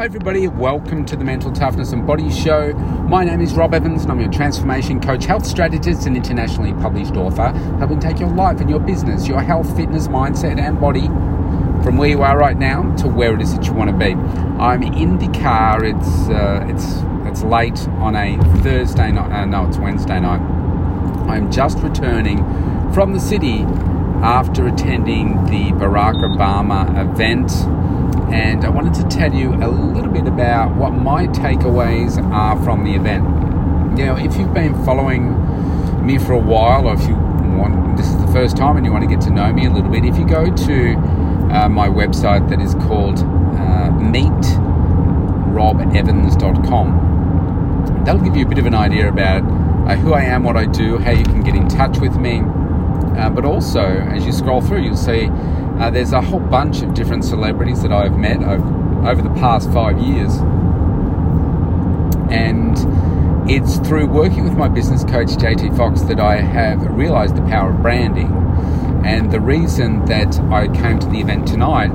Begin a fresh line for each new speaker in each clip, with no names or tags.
Hi, everybody. Welcome to the Mental Toughness and Body Show. My name is Rob Evans, and I'm your transformation coach, health strategist, and internationally published author, helping take your life and your business, your health, fitness, mindset, and body from where you are right now to where it is that you want to be. I'm in the car. It's uh, it's it's late on a Thursday night. Uh, no, it's Wednesday night. I'm just returning from the city after attending the Barack Obama event and I wanted to tell you a little bit about what my takeaways are from the event. Now, if you've been following me for a while, or if you want, this is the first time and you want to get to know me a little bit, if you go to uh, my website that is called uh, meetrobevans.com, that'll give you a bit of an idea about uh, who I am, what I do, how you can get in touch with me. Uh, but also, as you scroll through, you'll see uh, there's a whole bunch of different celebrities that I've met over, over the past five years. And it's through working with my business coach, JT Fox, that I have realized the power of branding. And the reason that I came to the event tonight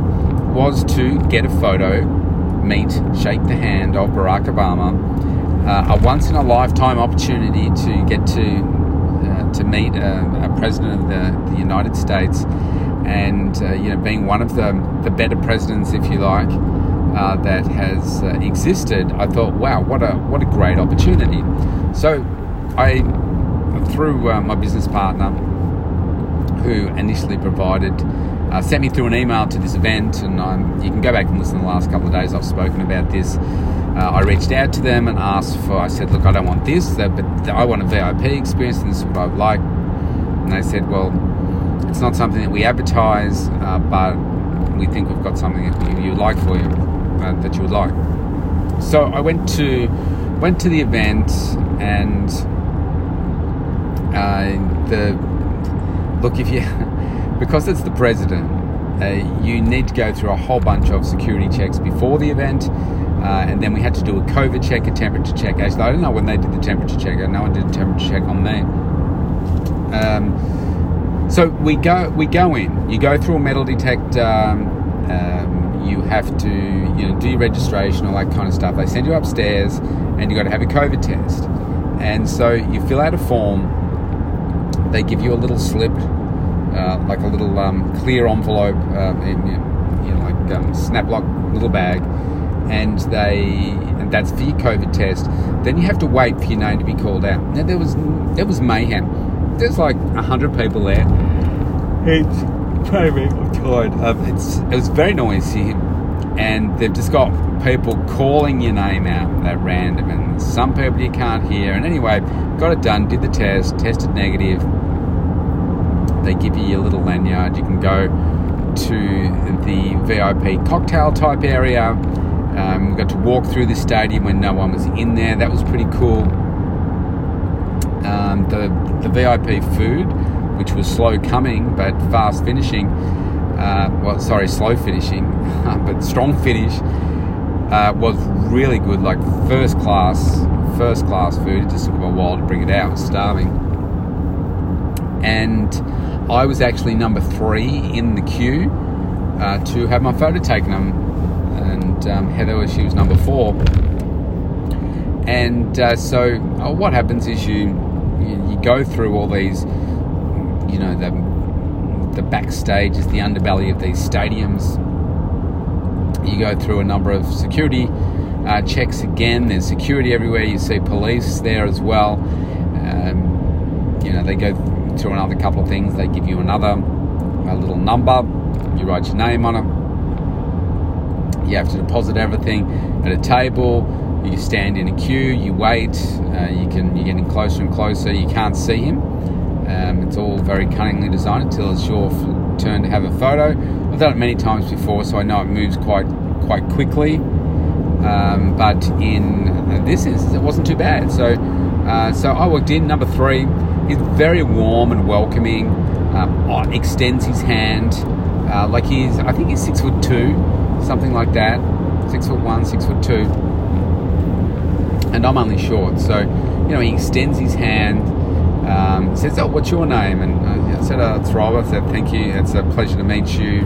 was to get a photo, meet, shake the hand of Barack Obama, uh, a once in a lifetime opportunity to get to uh, to meet a, a president of the, the United States and uh, you know being one of the the better presidents, if you like, uh, that has uh, existed, I thought, wow, what a what a great opportunity. So I through uh, my business partner, who initially provided. Uh, sent me through an email to this event, and um, you can go back and listen to the last couple of days. I've spoken about this. Uh, I reached out to them and asked for. I said, "Look, I don't want this, but I want a VIP experience, and this is what I'd like." And they said, "Well, it's not something that we advertise, uh, but we think we've got something that you, like for you, uh, that you would like. So I went to went to the event, and uh, the look if you because it's the president, uh, you need to go through a whole bunch of security checks before the event. Uh, and then we had to do a COVID check, a temperature check. Actually, I don't know when they did the temperature check. No one did a temperature check on me. Um, so we go we go in. You go through a metal detector. Um, um, you have to you know do your registration, all that kind of stuff. They send you upstairs, and you got to have a COVID test. And so you fill out a form. They give you a little slip, uh, like a little um, clear envelope, uh, in, you know, like um, snaplock little bag, and they and that's for your COVID test. Then you have to wait for your name to be called out. Now there was there was mayhem there's like hundred people there. It's. I'm tired. Um, it's it was very noisy, and they've just got people calling your name out at random, and some people you can't hear. And anyway, got it done. Did the test. Tested negative. They give you your little lanyard. You can go to the VIP cocktail type area. Um, we got to walk through the stadium when no one was in there. That was pretty cool. Um, the the VIP food, which was slow coming but fast finishing. Uh, well, sorry, slow finishing, but strong finish. Uh, was really good, like first class, first class food. It just took a while to bring it out. I was starving, and I was actually number three in the queue uh, to have my photo taken. And um, Heather was she was number four. And uh, so, uh, what happens is you, you go through all these, you know, the the backstage is the underbelly of these stadiums. You go through a number of security uh, checks again. There's security everywhere. You see police there as well. Um, you know, they go through another couple of things. They give you another a little number. You write your name on it. You have to deposit everything at a table you stand in a queue, you wait, uh, you can you're getting closer and closer. You can't see him. Um, very cunningly designed until it's your turn to have a photo. I've done it many times before, so I know it moves quite quite quickly. Um, but in this instance, it wasn't too bad. So uh, so I walked in number three. He's very warm and welcoming. Uh, extends his hand uh, like he's I think he's six foot two, something like that. Six foot one, six foot two and I'm only short. So, you know, he extends his hand, um, says, "Oh, what's your name?" And I said, uh, "It's Rob." I said, "Thank you. It's a pleasure to meet you."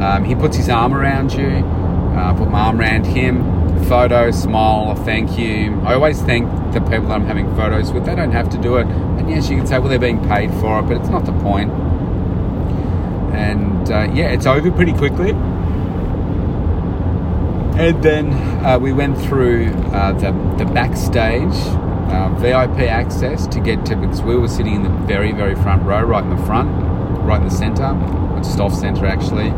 Um, he puts his arm around you. Uh, put my arm around him, photo, smile, thank you. I always thank the people that I'm having photos with. They don't have to do it. And yes, you can say, well, they're being paid for it, but it's not the point. And uh, yeah, it's over pretty quickly. And then uh, we went through uh, the, the backstage uh, VIP access to get to because we were sitting in the very, very front row, right in the front, right in the centre, just off centre actually.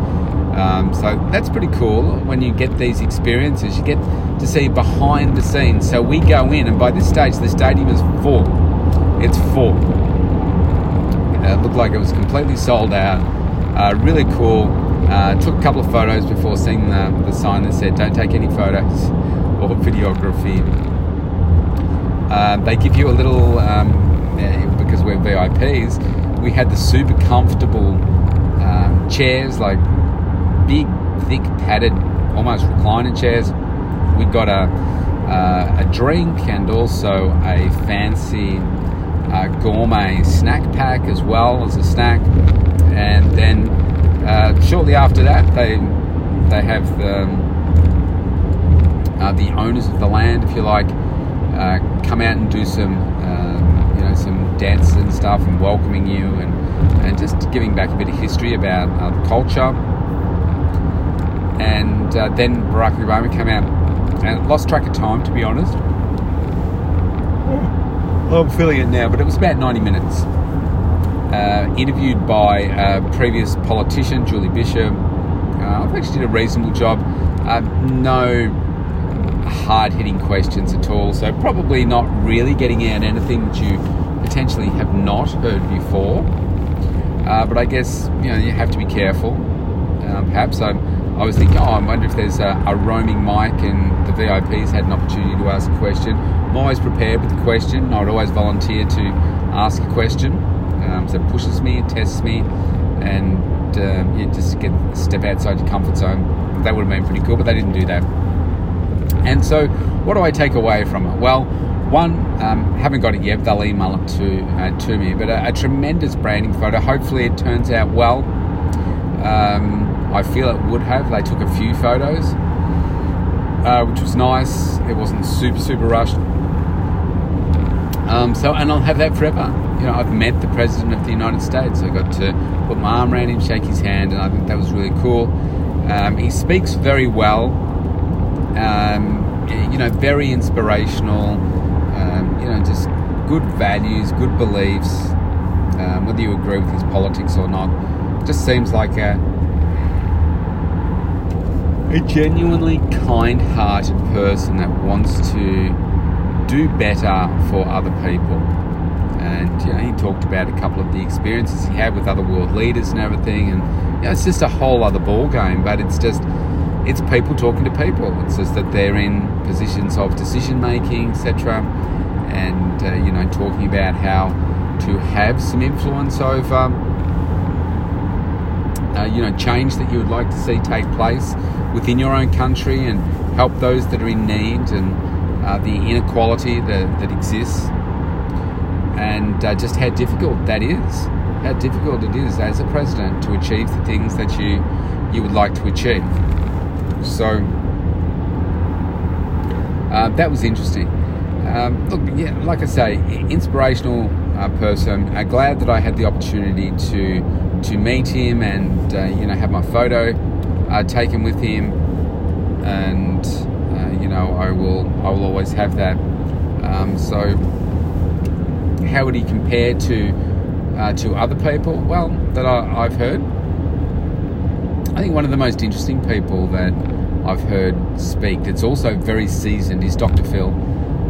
Um, so that's pretty cool when you get these experiences. You get to see behind the scenes. So we go in, and by this stage, the stadium is full. It's full. It looked like it was completely sold out. Uh, really cool. Uh, took a couple of photos before seeing the, the sign that said "Don't take any photos" or videography. Uh, they give you a little um, because we're VIPs. We had the super comfortable um, chairs, like big, thick, padded, almost reclining chairs. We got a uh, a drink and also a fancy uh, gourmet snack pack as well as a snack. And then uh, shortly after that, they they have the, uh, the owners of the land, if you like, uh, come out and do some um, you know some dances and stuff and welcoming you and and just giving back a bit of history about uh, the culture. And uh, then Barack Obama came out and lost track of time, to be honest. I'm feeling it now, but it was about 90 minutes. Uh, interviewed by a previous politician, Julie Bishop. Uh, I think she did a reasonable job. Uh, no hard hitting questions at all, so probably not really getting out anything that you potentially have not heard before. Uh, but I guess you know you have to be careful. Um, perhaps I, I was thinking, oh, I wonder if there's a, a, roaming mic and the VIPs had an opportunity to ask a question. I'm always prepared with the question. I would always volunteer to ask a question. Um, so it pushes me, it tests me, and um, you just get step outside your comfort zone. That would have been pretty cool, but they didn't do that. And so, what do I take away from it? Well, one, um, haven't got it yet. They'll email it to uh, to me. But a, a, tremendous branding photo. Hopefully, it turns out well. Um, I feel it would have. They took a few photos, uh, which was nice. It wasn't super super rushed. Um, so, and I'll have that forever. You know, I've met the president of the United States. I got to put my arm around him, shake his hand, and I think that was really cool. Um, he speaks very well. Um, you know, very inspirational. Um, you know, just good values, good beliefs. Um, whether you agree with his politics or not, just seems like a a genuinely kind-hearted person that wants to do better for other people. And you know, he talked about a couple of the experiences he had with other world leaders and everything, and you know, it's just a whole other ball game. But it's just it's people talking to people. It's just that they're in positions of decision making, etc. And uh, you know, talking about how to have some influence over, uh, you know, change that you would like to see take place within your own country and help those that are in need and uh, the inequality that, that exists and uh, just how difficult that is. How difficult it is as a president to achieve the things that you you would like to achieve. So uh, that was interesting. Um, look, yeah, like I say, inspirational uh, person. Uh, glad that I had the opportunity to to meet him and uh, you know have my photo uh, taken with him, and uh, you know I will I will always have that. Um, so how would he compare to to other people? Well, that I, I've heard. I think one of the most interesting people that I've heard speak that's also very seasoned is Dr. Phil.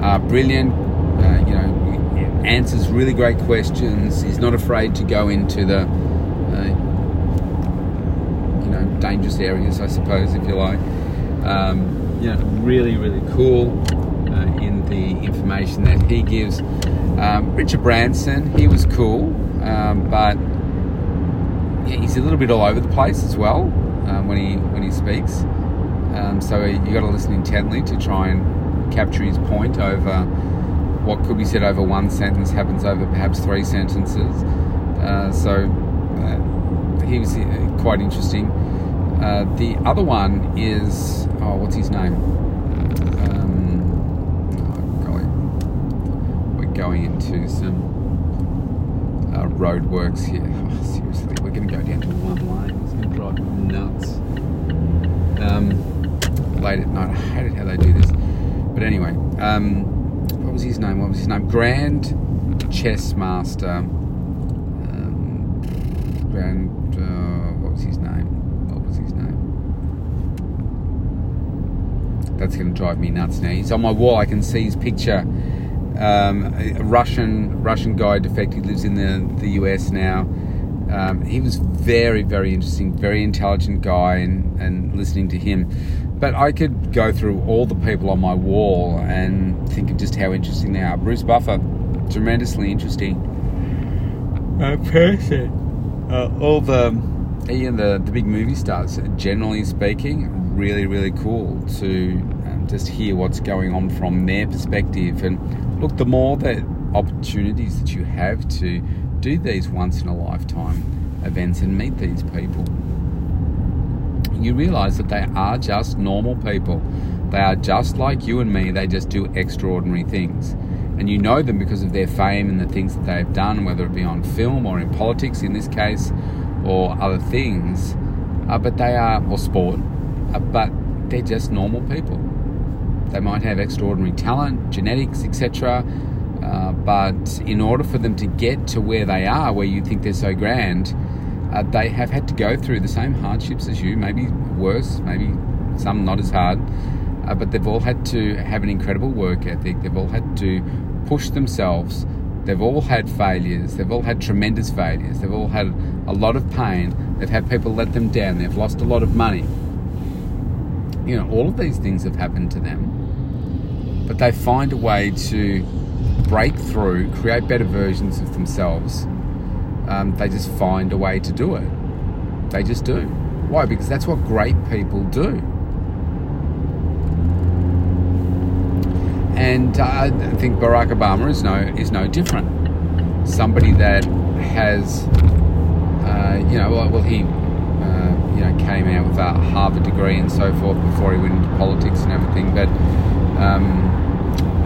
Uh, brilliant, uh, you know, answers really great questions. He's not afraid to go into the, uh, you know, dangerous areas, I suppose, if you like. Um, you know, really, really cool uh, in the information that he gives. Um, Richard Branson, he was cool, um, but he's a little bit all over the place as well um, when he when he speaks. Um, so you got to listen intently to try and capture his point over what could be said over one sentence happens over perhaps three sentences. Uh, so uh, he was uh, quite interesting. Uh, the other one is oh, what's his name? Um, oh. We're going into some uh, roadworks here. Oh, seriously, going to go down to one lane. It's going to drive me nuts. Um, late at night, I hate it how they do this. But anyway, um, what was his name? What was his name? Grand Chess Master. Um, Grand. Uh, what was his name? What was his name? That's going to drive me nuts now. He's on my wall. I can see his picture. Um, a Russian Russian guy defected lives in the the US now. Um, he was very very interesting, very intelligent guy, and, and listening to him. But I could go through all the people on my wall and think of just how interesting they are. Bruce Buffer, tremendously interesting uh, person. Uh, all the Ian, the the big movie stars, generally speaking, really really cool to um, just hear what's going on from their perspective. And look, the more that opportunities that you have to do these once in a lifetime events and meet these people, you realize that they are just normal people. They are just like you and me, they just do extraordinary things. And you know them because of their fame and the things that they've done, whether it be on film or in politics in this case, or other things. Uh, but they are, or sport, uh, but they're just normal people. They might have extraordinary talent, genetics, etc. Uh, but in order for them to get to where they are, where you think they're so grand, uh, they have had to go through the same hardships as you, maybe worse, maybe some not as hard. Uh, but they've all had to have an incredible work ethic. They've all had to push themselves. They've all had failures. They've all had tremendous failures. They've all had a lot of pain. They've had people let them down. They've lost a lot of money. You know, all of these things have happened to them. But they find a way to break through, create better versions of themselves. Um, they just find a way to do it. They just do. Why? Because that's what great people do. And uh, I think Barack Obama is no is no different. Somebody that has, uh, you know, well, he, uh, you know, came out with a Harvard degree and so forth before he went into politics and everything. But um,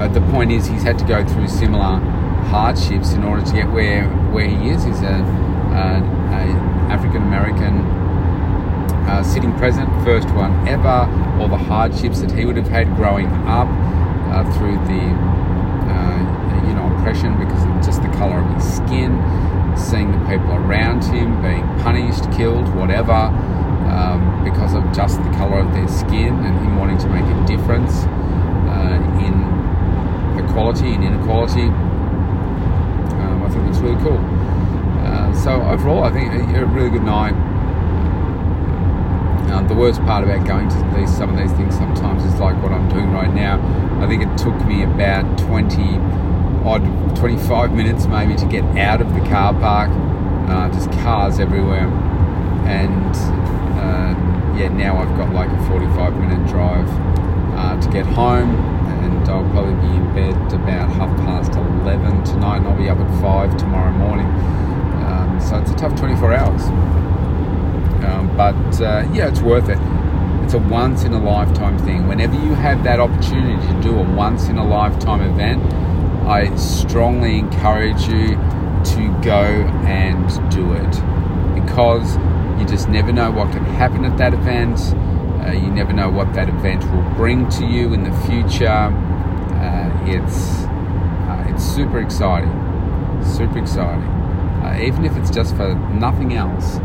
uh, the point is, he's had to go through similar hardships in order to get where where he is. He's a, a, a African American uh, sitting president, first one ever. All the hardships that he would have had growing up uh, through the uh, you know oppression because of just the color of his skin, seeing the people around him being punished, killed, whatever, um, because of just the color of their skin, and him wanting to make a difference uh, in equality and inequality. Um, I think it's really cool. Uh, so overall, I think a, a really good night. Um, the worst part about going to these some of these things sometimes is like what I'm doing right now. I think it took me about 20 odd 25 minutes maybe to get out of the car park. Uh, just cars everywhere, and uh, yeah, now I've got like a 45 minute drive uh, to get home, I'll probably be in bed about half past 11 tonight, and I'll be up at five tomorrow morning. Um, so it's a tough 24 hours. Um, but uh, yeah, it's worth it. It's a once in a lifetime thing. Whenever you have that opportunity to do a once in a lifetime event, I strongly encourage you to go and do it because you just never know what can happen at that event. Uh, you never know what that event will bring to you in the future. It's uh, it's super exciting, super exciting. Uh, even if it's just for nothing else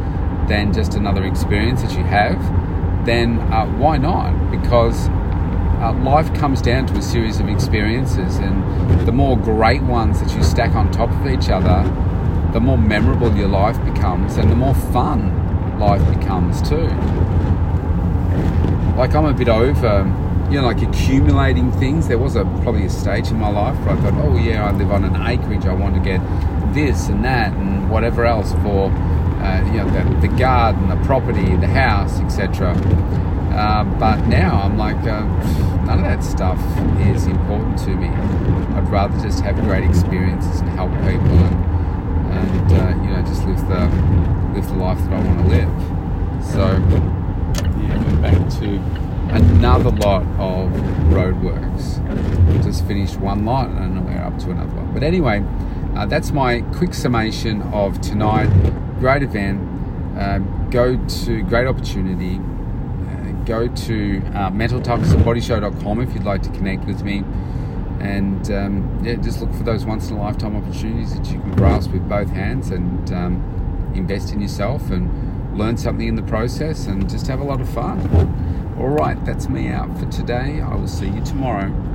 than just another experience that you have, then uh, why not? Because uh, life comes down to a series of experiences, and the more great ones that you stack on top of each other, the more memorable your life becomes, and the more fun life becomes too. Like I'm a bit over, you know, like accumulating things. There was a probably a stage in my life where I thought, oh yeah, I live on an acreage. I want to get this and that and whatever else for uh, you know, the, the garden, the property, the house, etc. Uh, but now I'm like, uh, none of that stuff is important to me. I'd rather just have great experiences and help people and, and uh, you know, just live the live the life that I want to live. So Yeah, back to another lot of roadworks. Just finished one lot and we're up to another one. But anyway, uh, that's my quick summation of tonight. Great event. Uh, go to great opportunity. Uh, go to uh, mentaltoughnessbodyshow.com if you'd like to connect with me. And um, yeah, just look for those once in a lifetime opportunities that you can grasp with both hands and um, invest in yourself and learn something in the process and just have a lot of fun. All right, that's me out for today. I will see you tomorrow.